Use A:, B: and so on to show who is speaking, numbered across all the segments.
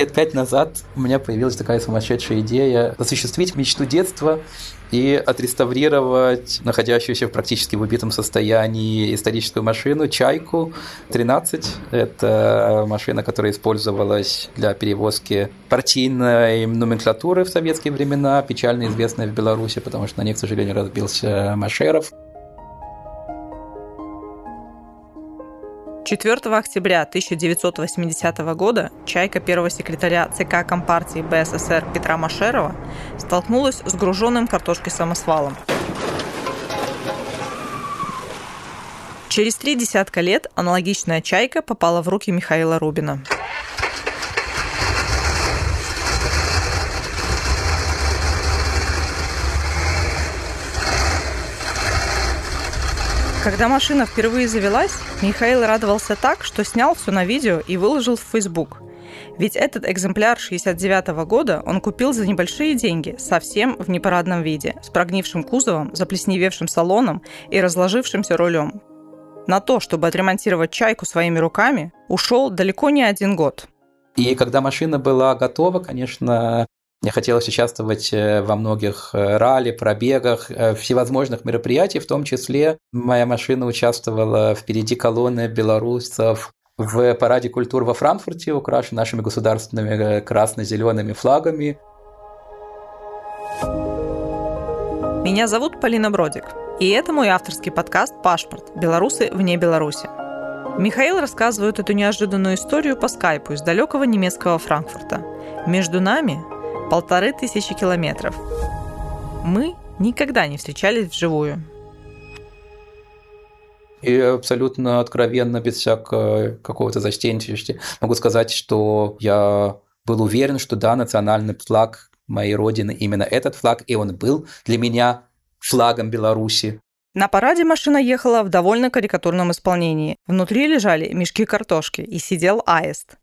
A: лет пять назад у меня появилась такая сумасшедшая идея осуществить мечту детства и отреставрировать находящуюся в практически в убитом состоянии историческую машину «Чайку 13». Это машина, которая использовалась для перевозки партийной номенклатуры в советские времена, печально известная в Беларуси, потому что на ней, к сожалению, разбился Машеров.
B: 4 октября 1980 года чайка первого секретаря ЦК Компартии БССР Петра Машерова столкнулась с груженным картошкой самосвалом. Через три десятка лет аналогичная чайка попала в руки Михаила Рубина. Когда машина впервые завелась, Михаил радовался так, что снял все на видео и выложил в Facebook. Ведь этот экземпляр 69 -го года он купил за небольшие деньги, совсем в непарадном виде, с прогнившим кузовом, заплесневевшим салоном и разложившимся рулем. На то, чтобы отремонтировать «Чайку» своими руками, ушел далеко не один год.
A: И когда машина была готова, конечно, мне хотелось участвовать э, во многих э, ралли, пробегах, э, всевозможных мероприятий, в том числе моя машина участвовала впереди колонны белорусов в параде культур во Франкфурте, украшен нашими государственными красно-зелеными флагами.
B: Меня зовут Полина Бродик, и это мой авторский подкаст «Пашпорт. Белорусы вне Беларуси». Михаил рассказывает эту неожиданную историю по скайпу из далекого немецкого Франкфурта. Между нами полторы тысячи километров. Мы никогда не встречались вживую.
A: И абсолютно откровенно, без всякого какого-то застенчивости, могу сказать, что я был уверен, что да, национальный флаг моей родины именно этот флаг, и он был для меня флагом Беларуси.
B: На параде машина ехала в довольно карикатурном исполнении. Внутри лежали мешки картошки и сидел аист.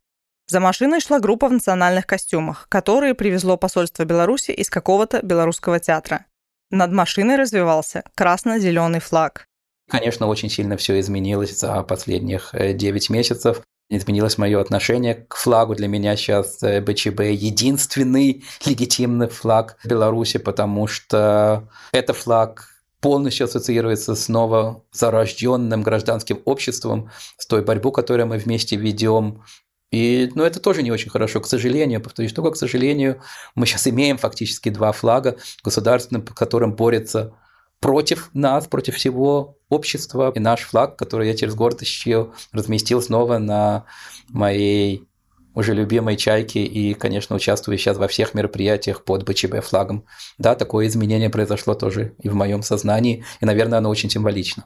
B: За машиной шла группа в национальных костюмах, которые привезло посольство Беларуси из какого-то белорусского театра. Над машиной развивался красно-зеленый флаг.
A: Конечно, очень сильно все изменилось за последних 9 э, месяцев. Изменилось мое отношение к флагу. Для меня сейчас э, БЧБ единственный легитимный флаг Беларуси, потому что это флаг полностью ассоциируется с новозарожденным гражданским обществом, с той борьбой, которую мы вместе ведем и, ну, это тоже не очень хорошо, к сожалению, повторюсь, только, к сожалению, мы сейчас имеем фактически два флага государственным, которым борется против нас, против всего общества. И наш флаг, который я через город ищу, разместил снова на моей уже любимой чайке и, конечно, участвую сейчас во всех мероприятиях под БЧБ флагом. Да, такое изменение произошло тоже и в моем сознании, и, наверное, оно очень символично.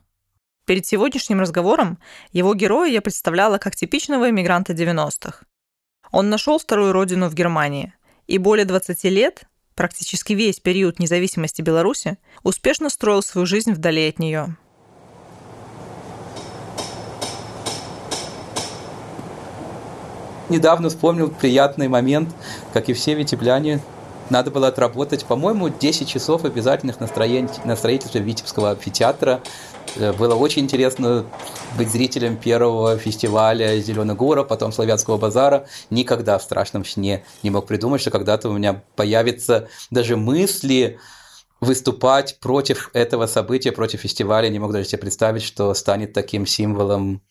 B: Перед сегодняшним разговором его героя я представляла как типичного иммигранта 90-х. Он нашел вторую родину в Германии и более 20 лет, практически весь период независимости Беларуси, успешно строил свою жизнь вдали от нее.
A: Недавно вспомнил приятный момент, как и все витебляне, надо было отработать, по-моему, 10 часов обязательных на, на строительстве Витебского амфитеатра было очень интересно быть зрителем первого фестиваля «Зеленый гора», потом «Славянского базара». Никогда в страшном сне не мог придумать, что когда-то у меня появятся даже мысли выступать против этого события, против фестиваля. Не мог даже себе представить, что станет таким символом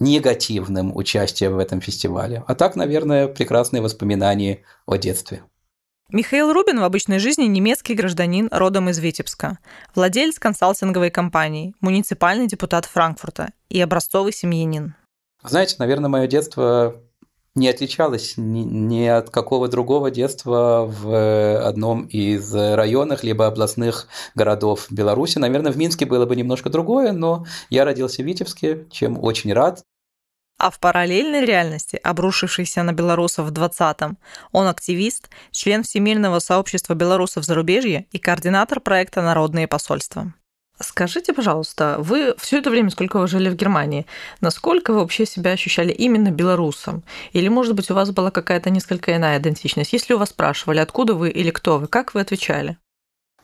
A: негативным участия в этом фестивале. А так, наверное, прекрасные воспоминания о детстве.
B: Михаил Рубин в обычной жизни немецкий гражданин родом из Витебска, владелец консалтинговой компании, муниципальный депутат Франкфурта и образцовый семьянин.
A: Знаете, наверное, мое детство не отличалось ни, ни от какого другого детства в одном из районах либо областных городов Беларуси. Наверное, в Минске было бы немножко другое, но я родился в Витебске, чем очень рад.
B: А в параллельной реальности, обрушившейся на белорусов в 20-м, он активист, член Всемирного сообщества белорусов зарубежья и координатор проекта «Народные посольства». Скажите, пожалуйста, вы все это время, сколько вы жили в Германии, насколько вы вообще себя ощущали именно белорусом? Или, может быть, у вас была какая-то несколько иная идентичность? Если у вас спрашивали, откуда вы или кто вы, как вы отвечали?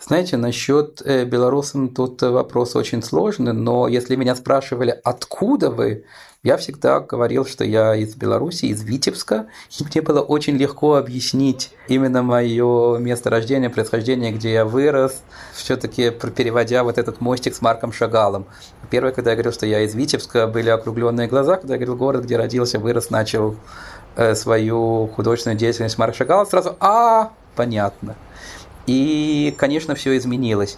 A: Знаете, насчет э, белорусам тут вопрос очень сложный, но если меня спрашивали, откуда вы, я всегда говорил, что я из Беларуси, из Витебска, и мне было очень легко объяснить именно мое место рождения, происхождение, где я вырос, все-таки переводя вот этот мостик с Марком Шагалом. Первое, когда я говорил, что я из Витебска, были округленные глаза, когда я говорил город, где родился, вырос, начал э, свою художественную деятельность Марк Шагал, сразу «А, понятно». И, конечно, все изменилось.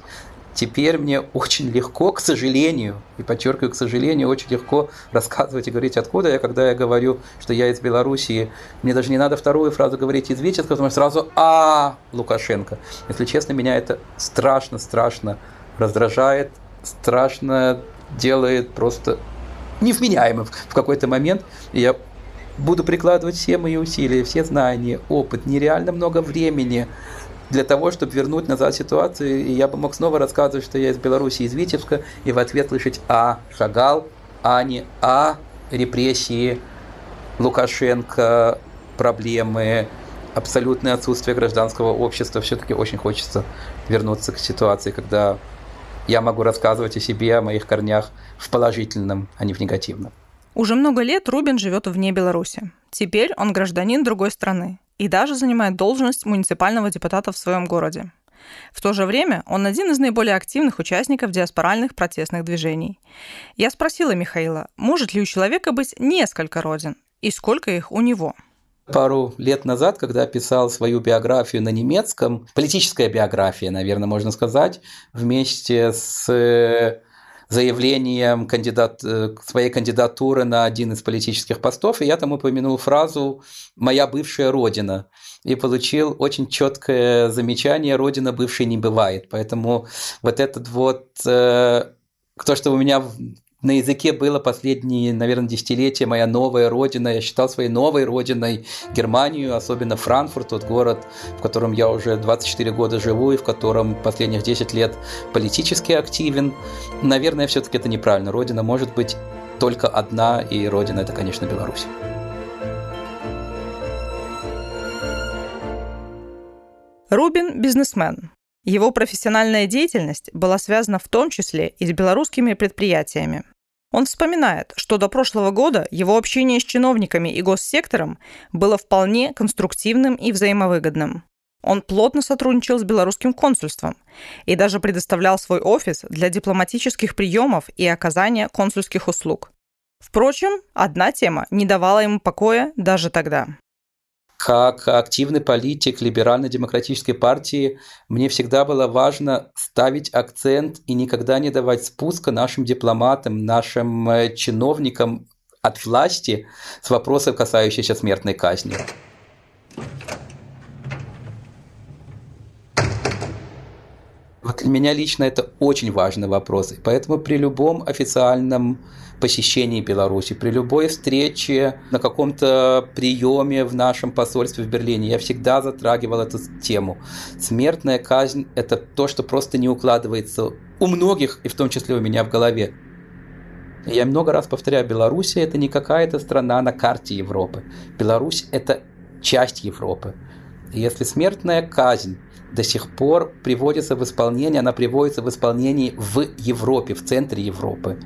A: Теперь мне очень легко, к сожалению, и подчеркиваю, к сожалению, очень легко рассказывать и говорить, откуда я, когда я говорю, что я из Белоруссии. Мне даже не надо вторую фразу говорить из Витебска, потому что сразу «А, Лукашенко». Если честно, меня это страшно-страшно раздражает, страшно делает просто невменяемым в какой-то момент. И я буду прикладывать все мои усилия, все знания, опыт, нереально много времени – для того, чтобы вернуть назад ситуацию. И я бы мог снова рассказывать, что я из Беларуси, из Витебска, и в ответ слышать «А, Шагал», а не «А, репрессии, Лукашенко, проблемы, абсолютное отсутствие гражданского общества. Все-таки очень хочется вернуться к ситуации, когда я могу рассказывать о себе, о моих корнях в положительном, а не в негативном.
B: Уже много лет Рубин живет вне Беларуси. Теперь он гражданин другой страны и даже занимает должность муниципального депутата в своем городе. В то же время он один из наиболее активных участников диаспоральных протестных движений. Я спросила Михаила, может ли у человека быть несколько родин и сколько их у него.
A: Пару лет назад, когда писал свою биографию на немецком, политическая биография, наверное, можно сказать, вместе с заявлением кандидат, э, своей кандидатуры на один из политических постов, и я там упомянул фразу «моя бывшая родина» и получил очень четкое замечание «родина бывшей не бывает». Поэтому вот этот вот э, то, что у меня на языке было последние, наверное, десятилетия моя новая родина. Я считал своей новой родиной Германию, особенно Франкфурт, тот город, в котором я уже 24 года живу и в котором последних 10 лет политически активен. Наверное, все-таки это неправильно. Родина может быть только одна, и родина это, конечно, Беларусь.
B: Рубин – бизнесмен. Его профессиональная деятельность была связана в том числе и с белорусскими предприятиями. Он вспоминает, что до прошлого года его общение с чиновниками и госсектором было вполне конструктивным и взаимовыгодным. Он плотно сотрудничал с белорусским консульством и даже предоставлял свой офис для дипломатических приемов и оказания консульских услуг. Впрочем, одна тема не давала ему покоя даже тогда
A: как активный политик либерально-демократической партии, мне всегда было важно ставить акцент и никогда не давать спуска нашим дипломатам, нашим э, чиновникам от власти с вопросом, касающимся смертной казни. Вот для меня лично это очень важный вопрос. И поэтому при любом официальном посещении Беларуси, при любой встрече, на каком-то приеме в нашем посольстве в Берлине, я всегда затрагивал эту тему. Смертная казнь – это то, что просто не укладывается у многих, и в том числе у меня в голове. Я много раз повторяю, Беларусь – это не какая-то страна на карте Европы. Беларусь – это часть Европы. И если смертная казнь до сих пор приводится в исполнение, она приводится в исполнении в Европе, в центре Европы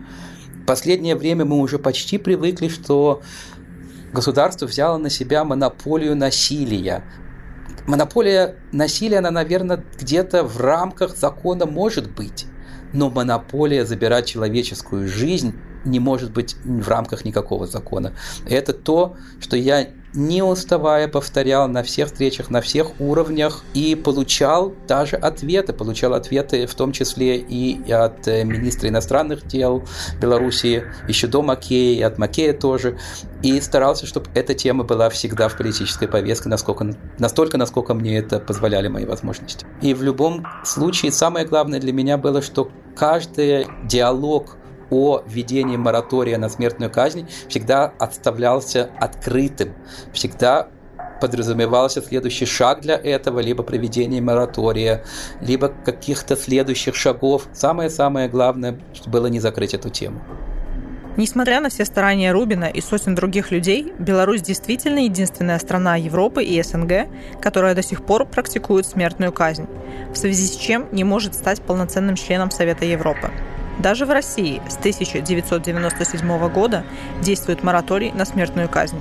A: последнее время мы уже почти привыкли, что государство взяло на себя монополию насилия. Монополия насилия, она, наверное, где-то в рамках закона может быть, но монополия забирать человеческую жизнь не может быть в рамках никакого закона. Это то, что я не уставая повторял на всех встречах, на всех уровнях и получал даже ответы. Получал ответы в том числе и от э, министра иностранных дел Белоруссии, еще до Макея, и от Макея тоже. И старался, чтобы эта тема была всегда в политической повестке, насколько, настолько, насколько мне это позволяли мои возможности. И в любом случае самое главное для меня было, что каждый диалог о введении моратория на смертную казнь всегда отставлялся открытым, всегда подразумевался следующий шаг для этого, либо проведение моратория, либо каких-то следующих шагов. Самое-самое главное было не закрыть эту тему.
B: Несмотря на все старания Рубина и сотен других людей, Беларусь действительно единственная страна Европы и СНГ, которая до сих пор практикует смертную казнь, в связи с чем не может стать полноценным членом Совета Европы. Даже в России с 1997 года действует мораторий на смертную казнь.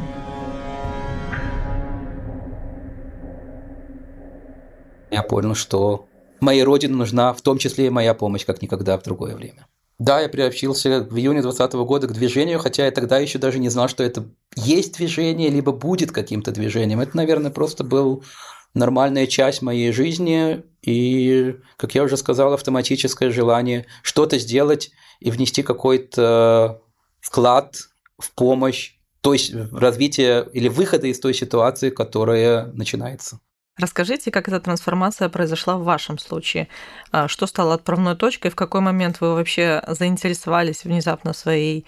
A: Я понял, что моей родине нужна в том числе и моя помощь, как никогда в другое время. Да, я приобщился в июне 2020 года к движению, хотя я тогда еще даже не знал, что это есть движение, либо будет каким-то движением. Это, наверное, просто был нормальная часть моей жизни и, как я уже сказал, автоматическое желание что-то сделать и внести какой-то вклад в помощь, то есть в развитие или выхода из той ситуации, которая начинается.
B: Расскажите, как эта трансформация произошла в вашем случае? А, что стало отправной точкой? В какой момент вы вообще заинтересовались внезапно своей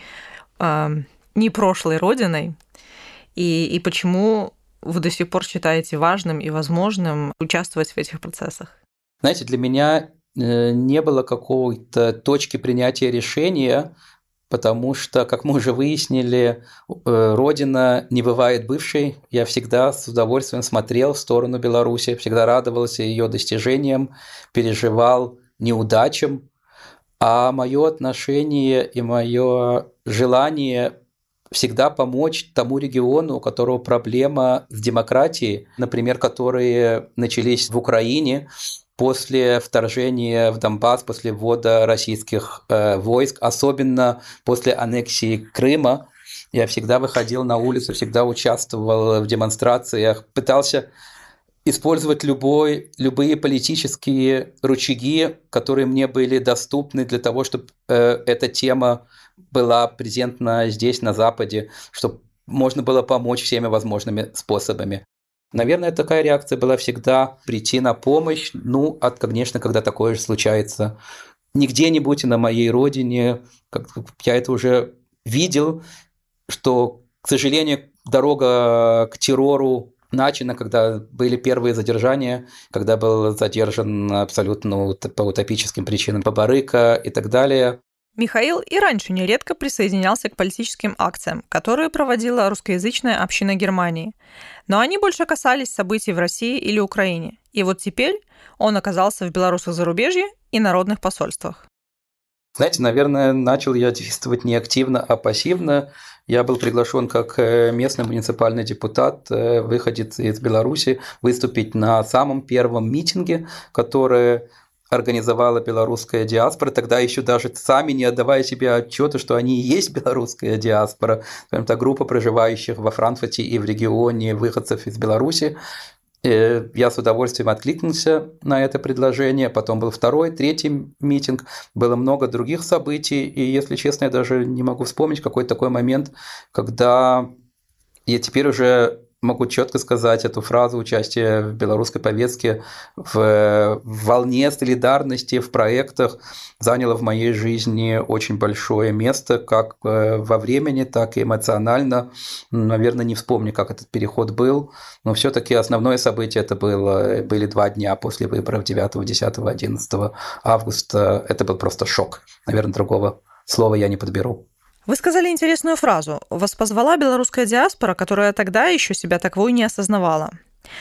B: э, не прошлой родиной? И, и почему вы до сих пор считаете важным и возможным участвовать в этих процессах?
A: Знаете, для меня э, не было какой-то точки принятия решения, потому что, как мы уже выяснили, э, Родина не бывает бывшей. Я всегда с удовольствием смотрел в сторону Беларуси, всегда радовался ее достижениям, переживал неудачам, а мое отношение и мое желание всегда помочь тому региону, у которого проблема с демократией, например, которые начались в Украине, после вторжения в Донбасс, после ввода российских э, войск, особенно после аннексии Крыма, я всегда выходил на улицу, всегда участвовал в демонстрациях, пытался использовать любой, любые политические рычаги, которые мне были доступны для того, чтобы э, эта тема была презентна здесь, на Западе, чтобы можно было помочь всеми возможными способами. Наверное, такая реакция была всегда прийти на помощь. Ну, от, конечно, когда такое же случается не где-нибудь на моей родине, как я это уже видел, что, к сожалению, дорога к террору начана, когда были первые задержания, когда был задержан абсолютно по утопическим причинам Бабарыка и так далее.
B: Михаил и раньше нередко присоединялся к политическим акциям, которые проводила русскоязычная община Германии. Но они больше касались событий в России или Украине. И вот теперь он оказался в белорусах зарубежье и народных посольствах.
A: Знаете, наверное, начал я действовать не активно, а пассивно. Я был приглашен как э, местный муниципальный депутат, э, выходец из Беларуси, выступить на самом первом митинге, который организовала белорусская диаспора, тогда еще даже сами не отдавая себе отчета, что они и есть белорусская диаспора, скажем так, группа проживающих во Франкфурте и в регионе выходцев из Беларуси. Э, я с удовольствием откликнулся на это предложение. Потом был второй, третий митинг. Было много других событий. И, если честно, я даже не могу вспомнить какой-то такой момент, когда я теперь уже могу четко сказать эту фразу участия в белорусской повестке в волне солидарности в проектах заняло в моей жизни очень большое место, как э, во времени, так и эмоционально. Наверное, не вспомню, как этот переход был, но все-таки основное событие это было, были два дня после выборов 9, 10, 11 августа. Это был просто шок. Наверное, другого слова я не подберу.
B: Вы сказали интересную фразу. Вас позвала белорусская диаспора, которая тогда еще себя таковой не осознавала.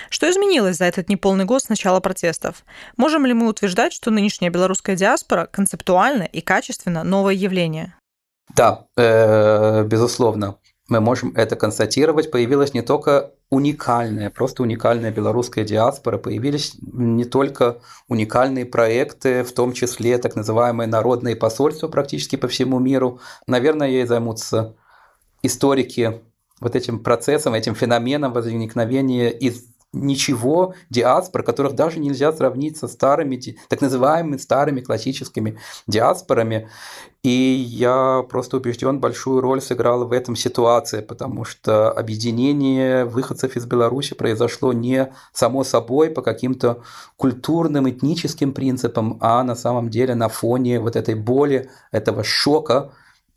B: Что изменилось за этот неполный год с начала протестов? Можем ли мы утверждать, что нынешняя белорусская диаспора концептуально и качественно новое явление?
A: Да, э, безусловно мы можем это констатировать, появилась не только уникальная, просто уникальная белорусская диаспора, появились не только уникальные проекты, в том числе так называемые народные посольства практически по всему миру. Наверное, ей займутся историки вот этим процессом, этим феноменом возникновения из ничего диаспор, которых даже нельзя сравнить со старыми, так называемыми старыми классическими диаспорами. И я просто убежден, большую роль сыграла в этом ситуация, потому что объединение выходцев из Беларуси произошло не само собой по каким-то культурным, этническим принципам, а на самом деле на фоне вот этой боли, этого шока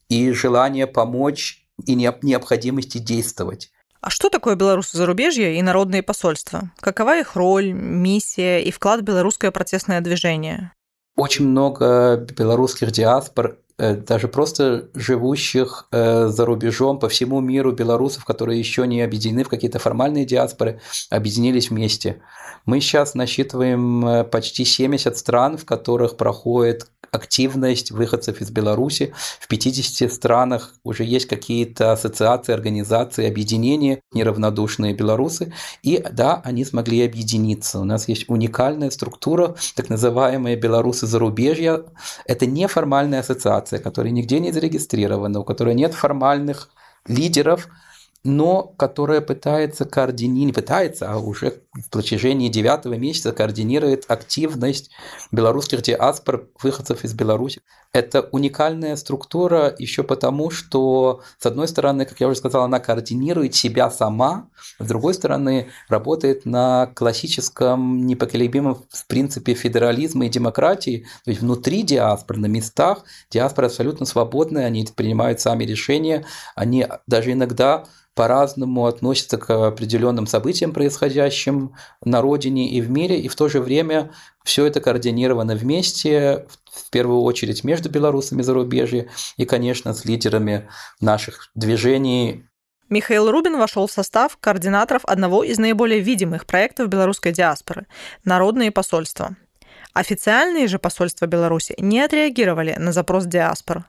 A: и желания помочь и необходимости действовать.
B: А что такое белорусы зарубежья и народные посольства? Какова их роль, миссия и вклад в белорусское протестное движение?
A: Очень много белорусских диаспор даже просто живущих э, за рубежом по всему миру белорусов, которые еще не объединены в какие-то формальные диаспоры, объединились вместе. Мы сейчас насчитываем э, почти 70 стран, в которых проходит активность выходцев из Беларуси. В 50 странах уже есть какие-то ассоциации, организации, объединения, неравнодушные белорусы. И да, они смогли объединиться. У нас есть уникальная структура, так называемые белорусы зарубежья. Это неформальная ассоциация, которая нигде не зарегистрирована, у которой нет формальных лидеров, но которая пытается координировать, не пытается, а уже в протяжении девятого месяца координирует активность белорусских диаспор, выходцев из Беларуси. Это уникальная структура еще потому, что, с одной стороны, как я уже сказал, она координирует себя сама, с другой стороны, работает на классическом, непоколебимом в принципе федерализма и демократии, то есть внутри диаспор, на местах, диаспоры абсолютно свободные, они принимают сами решения, они даже иногда по-разному относятся к определенным событиям, происходящим на родине и в мире, и в то же время все это координировано вместе, в первую очередь между белорусами зарубежья и, конечно, с лидерами наших движений
B: Михаил Рубин вошел в состав координаторов одного из наиболее видимых проектов белорусской диаспоры – «Народные посольства». Официальные же посольства Беларуси не отреагировали на запрос диаспор.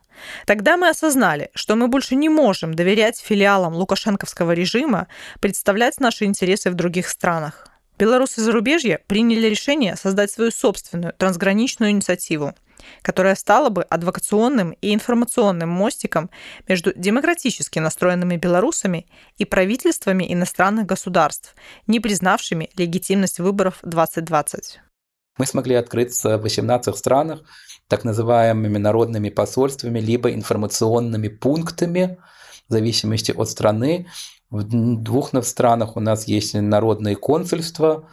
B: Тогда мы осознали, что мы больше не можем доверять филиалам лукашенковского режима представлять наши интересы в других странах. Белорусы зарубежья приняли решение создать свою собственную трансграничную инициативу, которая стала бы адвокационным и информационным мостиком между демократически настроенными белорусами и правительствами иностранных государств, не признавшими легитимность выборов 2020.
A: Мы смогли открыться в 18 странах так называемыми народными посольствами, либо информационными пунктами, в зависимости от страны. В двух странах у нас есть народные консульства,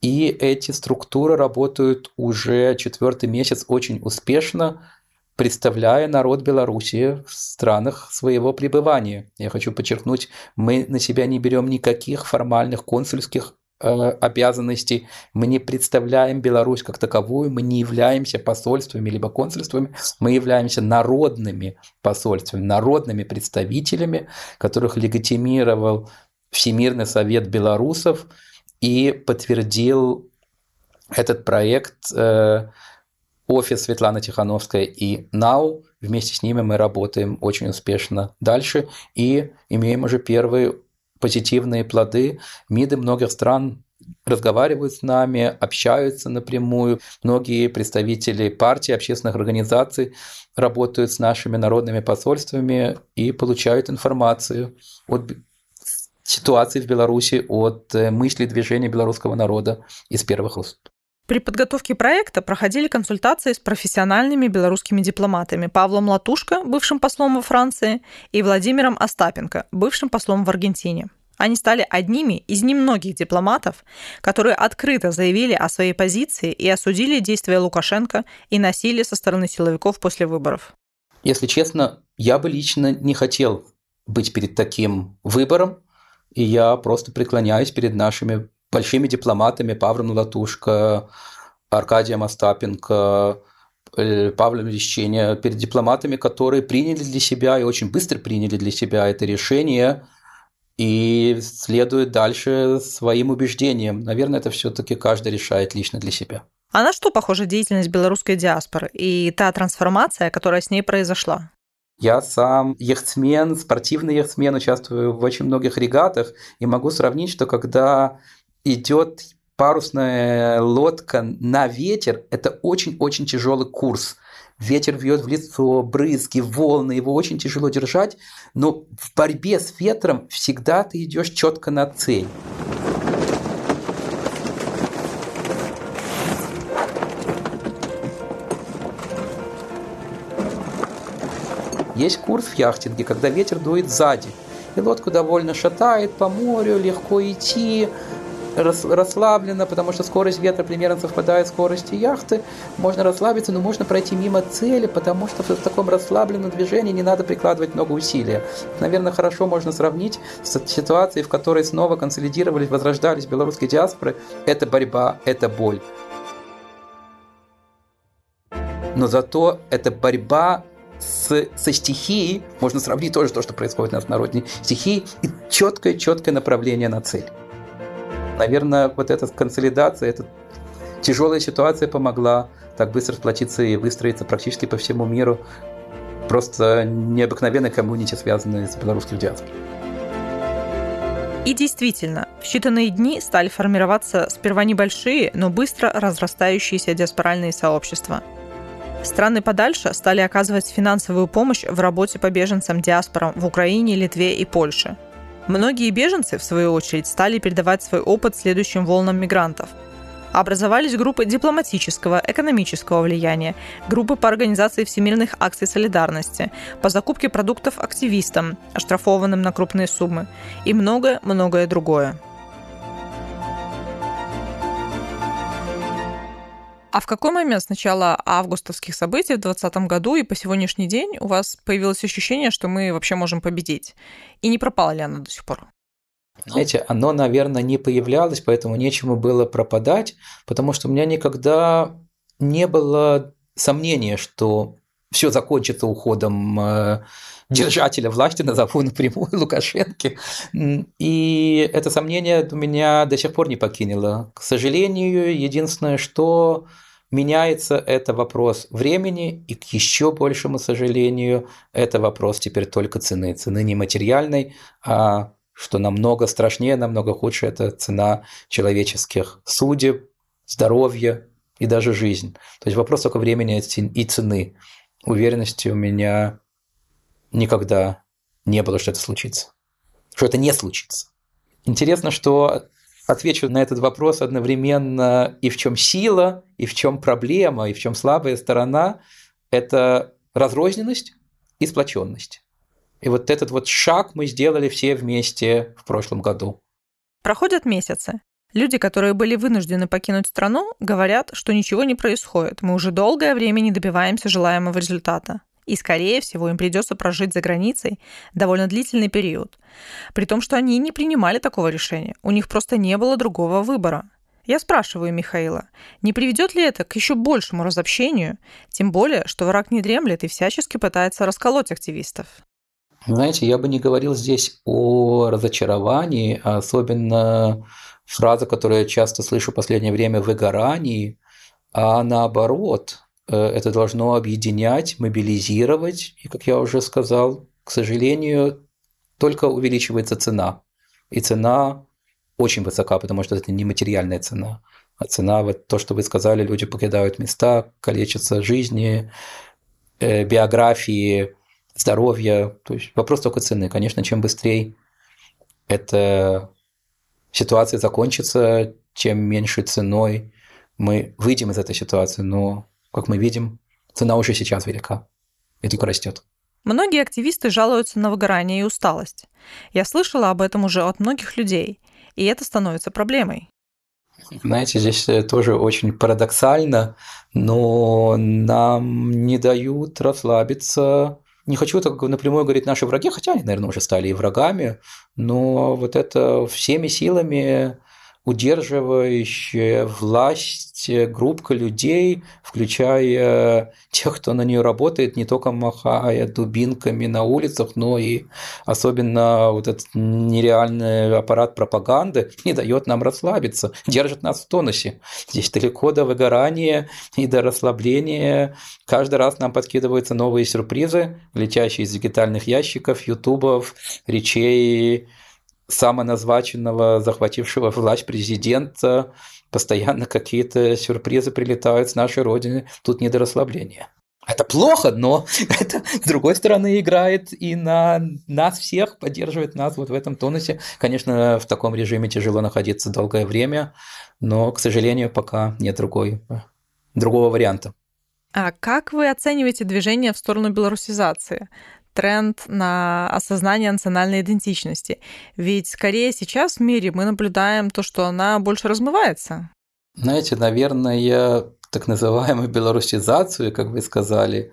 A: и эти структуры работают уже четвертый месяц очень успешно, представляя народ Беларуси в странах своего пребывания. Я хочу подчеркнуть, мы на себя не берем никаких формальных консульских обязанностей, мы не представляем Беларусь как таковую, мы не являемся посольствами либо консульствами, мы являемся народными посольствами, народными представителями, которых легитимировал Всемирный совет белорусов и подтвердил этот проект э, офис Светланы Тихановской и НАУ. Вместе с ними мы работаем очень успешно дальше и имеем уже первые позитивные плоды. МИДы многих стран разговаривают с нами, общаются напрямую. Многие представители партий, общественных организаций работают с нашими народными посольствами и получают информацию от ситуации в Беларуси, от э, мысли движения белорусского народа из первых уст.
B: При подготовке проекта проходили консультации с профессиональными белорусскими дипломатами Павлом Латушко, бывшим послом во Франции, и Владимиром Остапенко, бывшим послом в Аргентине. Они стали одними из немногих дипломатов, которые открыто заявили о своей позиции и осудили действия Лукашенко и насилие со стороны силовиков после выборов.
A: Если честно, я бы лично не хотел быть перед таким выбором, и я просто преклоняюсь перед нашими большими дипломатами Павлом Латушко, Аркадием Остапенко, э, Павлом Лещене, перед дипломатами, которые приняли для себя и очень быстро приняли для себя это решение и следует дальше своим убеждениям. Наверное, это все-таки каждый решает лично для себя.
B: А на что похожа деятельность белорусской диаспоры и та трансформация, которая с ней произошла?
A: Я сам яхтсмен, спортивный яхтсмен, участвую в очень многих регатах и могу сравнить, что когда идет парусная лодка на ветер, это очень-очень тяжелый курс. Ветер вьет в лицо, брызги, волны, его очень тяжело держать, но в борьбе с ветром всегда ты идешь четко на цель. Есть курс в яхтинге, когда ветер дует сзади, и лодку довольно шатает по морю, легко идти, расслабленно, потому что скорость ветра примерно совпадает с скоростью яхты. Можно расслабиться, но можно пройти мимо цели, потому что в таком расслабленном движении не надо прикладывать много усилия. Наверное, хорошо можно сравнить с ситуацией, в которой снова консолидировались, возрождались белорусские диаспоры. Это борьба, это боль. Но зато эта борьба с, со стихией можно сравнить тоже то, что происходит у нас в народной стихии, и четкое-четкое направление на цель. Наверное, вот эта консолидация, эта тяжелая ситуация помогла так быстро сплотиться и выстроиться практически по всему миру. Просто необыкновенной комьюнити, связанной с белорусским диаспорой.
B: И действительно, в считанные дни стали формироваться сперва небольшие, но быстро разрастающиеся диаспоральные сообщества. Страны подальше стали оказывать финансовую помощь в работе по беженцам-диаспорам в Украине, Литве и Польше. Многие беженцы, в свою очередь, стали передавать свой опыт следующим волнам мигрантов – Образовались группы дипломатического, экономического влияния, группы по организации всемирных акций солидарности, по закупке продуктов активистам, оштрафованным на крупные суммы и многое-многое другое. А в какой момент с начала августовских событий в 2020 году и по сегодняшний день у вас появилось ощущение, что мы вообще можем победить? И не пропало ли оно до сих пор?
A: Знаете, оно, наверное, не появлялось, поэтому нечему было пропадать, потому что у меня никогда не было сомнения, что все закончится уходом э, держателя власти, назову напрямую Лукашенко. И это сомнение у меня до сих пор не покинуло. К сожалению, единственное, что меняется, это вопрос времени, и к еще большему сожалению, это вопрос теперь только цены. Цены не материальной, а что намного страшнее, намного худше – это цена человеческих судеб, здоровья и даже жизнь. То есть вопрос только времени и цены. Уверенности у меня никогда не было, что это случится. Что это не случится. Интересно, что отвечу на этот вопрос одновременно и в чем сила, и в чем проблема, и в чем слабая сторона – это разрозненность и сплоченность. И вот этот вот шаг мы сделали все вместе в прошлом году.
B: Проходят месяцы. Люди, которые были вынуждены покинуть страну, говорят, что ничего не происходит. Мы уже долгое время не добиваемся желаемого результата. И, скорее всего, им придется прожить за границей довольно длительный период. При том, что они не принимали такого решения. У них просто не было другого выбора. Я спрашиваю Михаила, не приведет ли это к еще большему разобщению, тем более, что враг не дремлет и всячески пытается расколоть активистов.
A: Знаете, я бы не говорил здесь о разочаровании, особенно фраза, которую я часто слышу в последнее время, выгорании, а наоборот, это должно объединять, мобилизировать, и, как я уже сказал, к сожалению, только увеличивается цена. И цена очень высока, потому что это не материальная цена, а цена, вот то, что вы сказали, люди покидают места, калечатся жизни, э, биографии, здоровья. То есть вопрос только цены. Конечно, чем быстрее эта ситуация закончится, чем меньше ценой мы выйдем из этой ситуации. Но, как мы видим, цена уже сейчас велика и только растет.
B: Многие активисты жалуются на выгорание и усталость. Я слышала об этом уже от многих людей, и это становится проблемой.
A: Знаете, здесь тоже очень парадоксально, но нам не дают расслабиться не хочу так напрямую говорить наши враги, хотя они, наверное, уже стали и врагами, но вот это всеми силами удерживающая власть группка людей, включая тех, кто на нее работает, не только махая дубинками на улицах, но и особенно вот этот нереальный аппарат пропаганды не дает нам расслабиться, держит нас в тонусе. Здесь далеко до выгорания и до расслабления. Каждый раз нам подкидываются новые сюрпризы, летящие из дигитальных ящиков, ютубов, речей, самоназначенного, захватившего власть президента, постоянно какие-то сюрпризы прилетают с нашей родины, тут не до расслабления. Это плохо, но это, с другой стороны, играет и на нас всех, поддерживает нас вот в этом тонусе. Конечно, в таком режиме тяжело находиться долгое время, но, к сожалению, пока нет другой, другого варианта.
B: А как вы оцениваете движение в сторону белорусизации? Тренд на осознание национальной идентичности. Ведь скорее сейчас в мире мы наблюдаем то, что она больше размывается.
A: Знаете, наверное, так называемую белорусизацию, как вы сказали,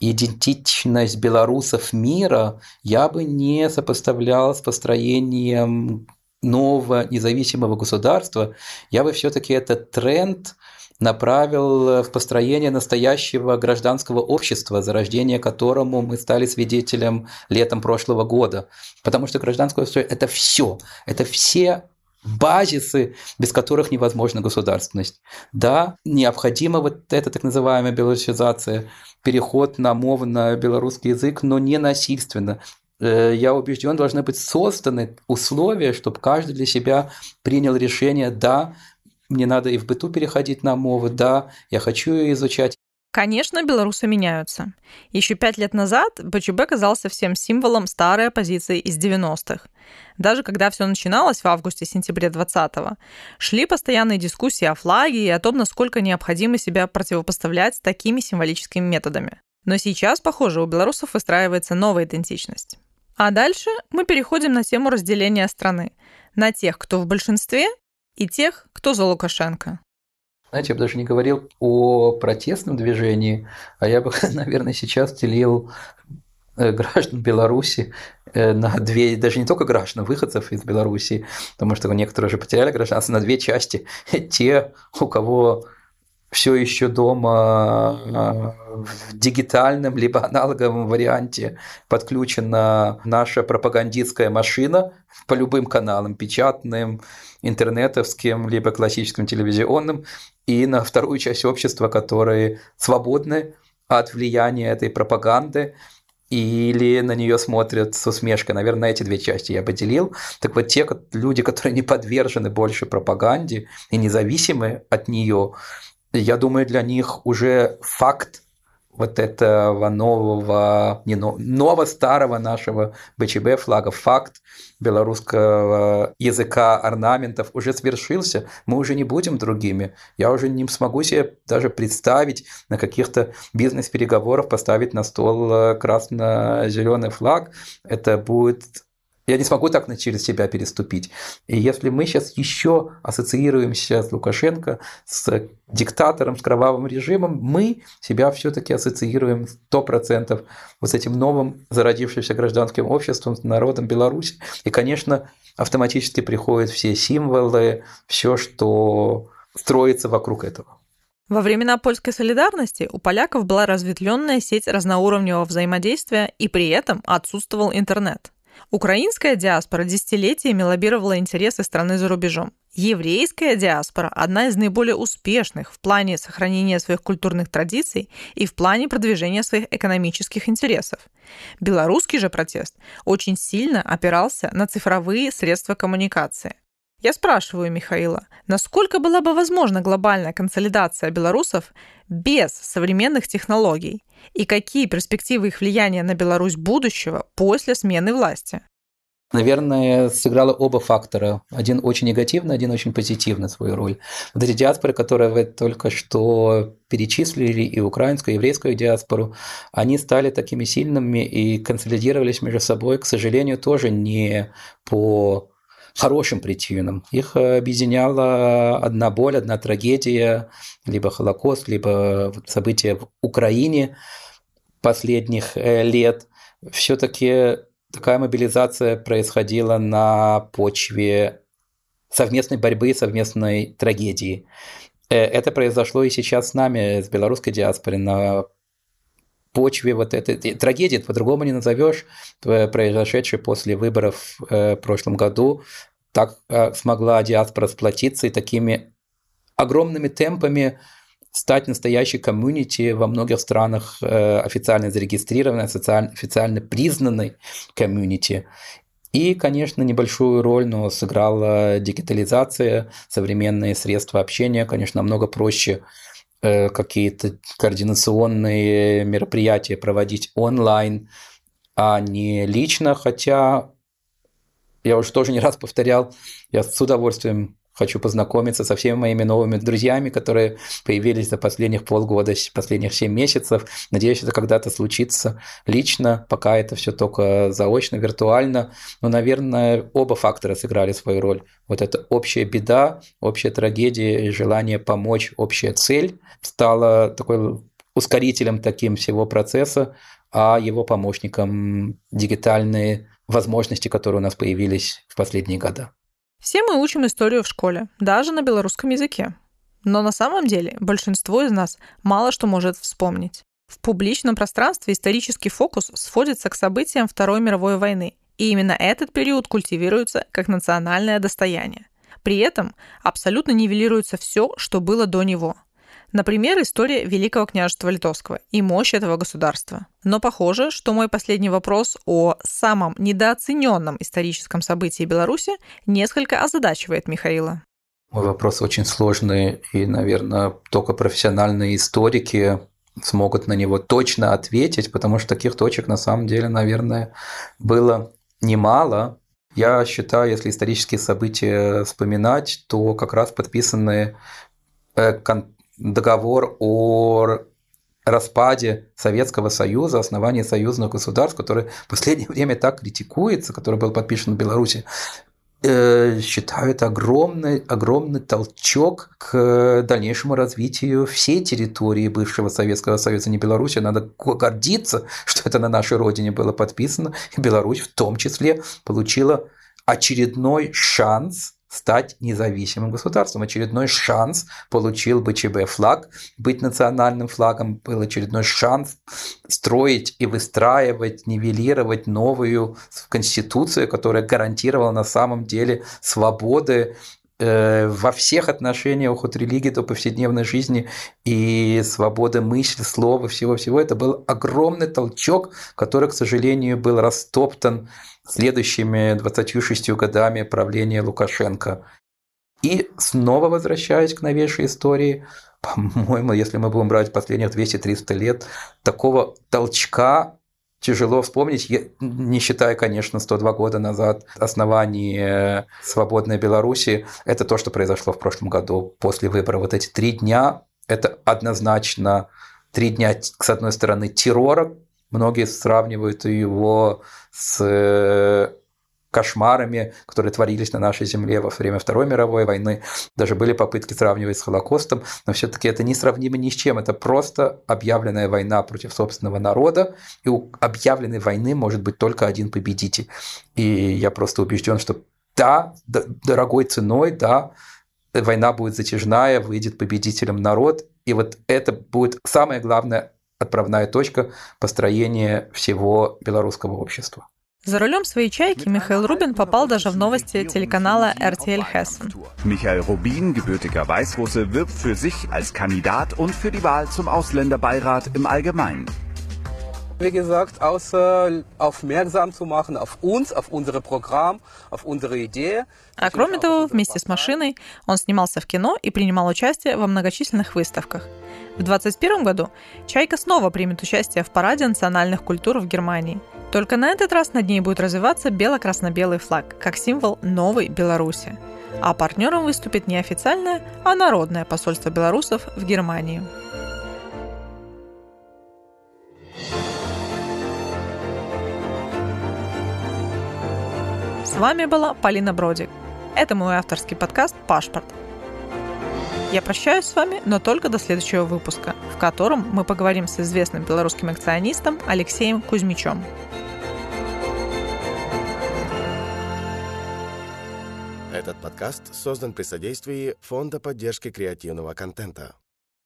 A: идентичность белорусов мира я бы не сопоставлял с построением нового независимого государства. Я бы все-таки этот тренд направил в построение настоящего гражданского общества, за рождение которому мы стали свидетелем летом прошлого года. Потому что гражданское общество – это все, это все базисы, без которых невозможна государственность. Да, необходима вот эта так называемая белорусизация, переход на мову на белорусский язык, но не насильственно. Э, я убежден, должны быть созданы условия, чтобы каждый для себя принял решение, да, мне надо и в быту переходить на мовы, да, я хочу ее изучать.
B: Конечно, белорусы меняются. Еще пять лет назад БЧБ казался всем символом старой оппозиции из 90-х. Даже когда все начиналось в августе-сентябре 20-го, шли постоянные дискуссии о флаге и о том, насколько необходимо себя противопоставлять такими символическими методами. Но сейчас, похоже, у белорусов выстраивается новая идентичность. А дальше мы переходим на тему разделения страны. На тех, кто в большинстве, и тех, кто за Лукашенко.
A: Знаете, я бы даже не говорил о протестном движении, а я бы, наверное, сейчас делил э, граждан Беларуси э, на две, даже не только граждан, выходцев из Беларуси, потому что некоторые уже потеряли гражданство, на две части. Те, у кого все еще дома э, в дигитальном либо аналоговом варианте подключена наша пропагандистская машина по любым каналам, печатным, интернетовским, либо классическим телевизионным, и на вторую часть общества, которые свободны от влияния этой пропаганды, или на нее смотрят с усмешкой. Наверное, эти две части я поделил. Так вот, те люди, которые не подвержены больше пропаганде и независимы от нее, я думаю, для них уже факт вот этого нового, не нового, старого нашего БЧБ флага, факт белорусского языка, орнаментов уже свершился. Мы уже не будем другими. Я уже не смогу себе даже представить на каких-то бизнес-переговорах поставить на стол э, красно-зеленый флаг. Это будет я не смогу так через себя переступить. И если мы сейчас еще ассоциируемся с Лукашенко, с диктатором, с кровавым режимом, мы себя все-таки ассоциируем 100% вот с этим новым зародившимся гражданским обществом, с народом Беларуси. И, конечно, автоматически приходят все символы, все, что строится вокруг этого.
B: Во времена польской солидарности у поляков была разветвленная сеть разноуровневого взаимодействия, и при этом отсутствовал интернет. Украинская диаспора десятилетиями лоббировала интересы страны за рубежом. Еврейская диаспора – одна из наиболее успешных в плане сохранения своих культурных традиций и в плане продвижения своих экономических интересов. Белорусский же протест очень сильно опирался на цифровые средства коммуникации. Я спрашиваю Михаила, насколько была бы возможна глобальная консолидация белорусов без современных технологий и какие перспективы их влияния на Беларусь будущего после смены власти?
A: наверное, сыграло оба фактора. Один очень негативный, один очень позитивный свою роль. Вот эти диаспоры, которые вы только что перечислили, и украинскую, и еврейскую диаспору, они стали такими сильными и консолидировались между собой, к сожалению, тоже не по хорошим причинам. Их объединяла одна боль, одна трагедия, либо Холокост, либо события в Украине последних э, лет. Все-таки такая мобилизация происходила на почве совместной борьбы, совместной трагедии. Э, это произошло и сейчас с нами, с белорусской диаспорой, на почве вот этой трагедии, по-другому не назовешь, произошедшей после выборов э, в прошлом году, так э, смогла диаспора сплотиться и такими огромными темпами стать настоящей комьюнити во многих странах э, официально зарегистрированной, официально признанной комьюнити. И, конечно, небольшую роль, но сыграла дигитализация, современные средства общения, конечно, намного проще какие-то координационные мероприятия проводить онлайн, а не лично, хотя я уже тоже не раз повторял, я с удовольствием Хочу познакомиться со всеми моими новыми друзьями, которые появились за последних полгода, последних 7 месяцев. Надеюсь, это когда-то случится лично, пока это все только заочно, виртуально. Но, наверное, оба фактора сыграли свою роль. Вот эта общая беда, общая трагедия желание помочь, общая цель стала такой ускорителем таким всего процесса, а его помощником дигитальные возможности, которые у нас появились в последние годы.
B: Все мы учим историю в школе, даже на белорусском языке. Но на самом деле большинство из нас мало что может вспомнить. В публичном пространстве исторический фокус сводится к событиям Второй мировой войны, и именно этот период культивируется как национальное достояние. При этом абсолютно нивелируется все, что было до него. Например, история Великого княжества Литовского и мощь этого государства. Но похоже, что мой последний вопрос о самом недооцененном историческом событии Беларуси несколько озадачивает Михаила.
A: Мой вопрос очень сложный, и, наверное, только профессиональные историки смогут на него точно ответить, потому что таких точек на самом деле, наверное, было немало. Я считаю, если исторические события вспоминать, то как раз подписанный э, договор о распаде Советского Союза, основании союзных государств, который в последнее время так критикуется, который был подписан в Беларуси, Э, считаю это огромный, огромный толчок к дальнейшему развитию всей территории бывшего Советского Союза, не Беларуси. Надо гордиться, что это на нашей родине было подписано, и Беларусь в том числе получила очередной шанс стать независимым государством. Очередной шанс получил БЧБ флаг, быть национальным флагом, был очередной шанс строить и выстраивать, нивелировать новую конституцию, которая гарантировала на самом деле свободы э, во всех отношениях от религии до повседневной жизни и свободы мысли, слова, всего-всего. Это был огромный толчок, который, к сожалению, был растоптан следующими 26 годами правления Лукашенко. И снова возвращаясь к новейшей истории, по-моему, если мы будем брать последних 200-300 лет, такого толчка тяжело вспомнить, не считая, конечно, 102 года назад основание свободной Беларуси. Это то, что произошло в прошлом году после выборов. Вот эти три дня – это однозначно три дня, с одной стороны, террора, Многие сравнивают его с э, кошмарами, которые творились на нашей земле во время Второй мировой войны. Даже были попытки сравнивать с Холокостом, но все-таки это не сравнимо ни с чем. Это просто объявленная война против собственного народа, и у объявленной войны может быть только один победитель. И я просто убежден, что да, дорогой ценой, да, война будет затяжная, выйдет победителем народ, и вот это будет самое главное отправная точка построения всего белорусского общества.
B: За рулем своей «Чайки» Михаил Рубин попал даже в новости телеканала RTL Hessen.
C: Michael Rubin, gebürtiger Weißrusse, wirbt für sich als Kandidat und für die Wahl zum Ausländerbeirat im Allgemeinen.
D: Wie gesagt, außer aufmerksam zu machen auf uns, auf unser Programm, auf unsere Idee.
B: А кроме того, вместе с машиной он снимался в кино и принимал участие во многочисленных выставках – в 2021 году «Чайка» снова примет участие в параде национальных культур в Германии. Только на этот раз над ней будет развиваться бело-красно-белый флаг, как символ новой Беларуси. А партнером выступит не официальное, а народное посольство белорусов в Германии. С вами была Полина Бродик. Это мой авторский подкаст «Пашпорт», я прощаюсь с вами, но только до следующего выпуска, в котором мы поговорим с известным белорусским акционистом Алексеем Кузьмичем.
E: Этот подкаст создан при содействии Фонда поддержки креативного контента.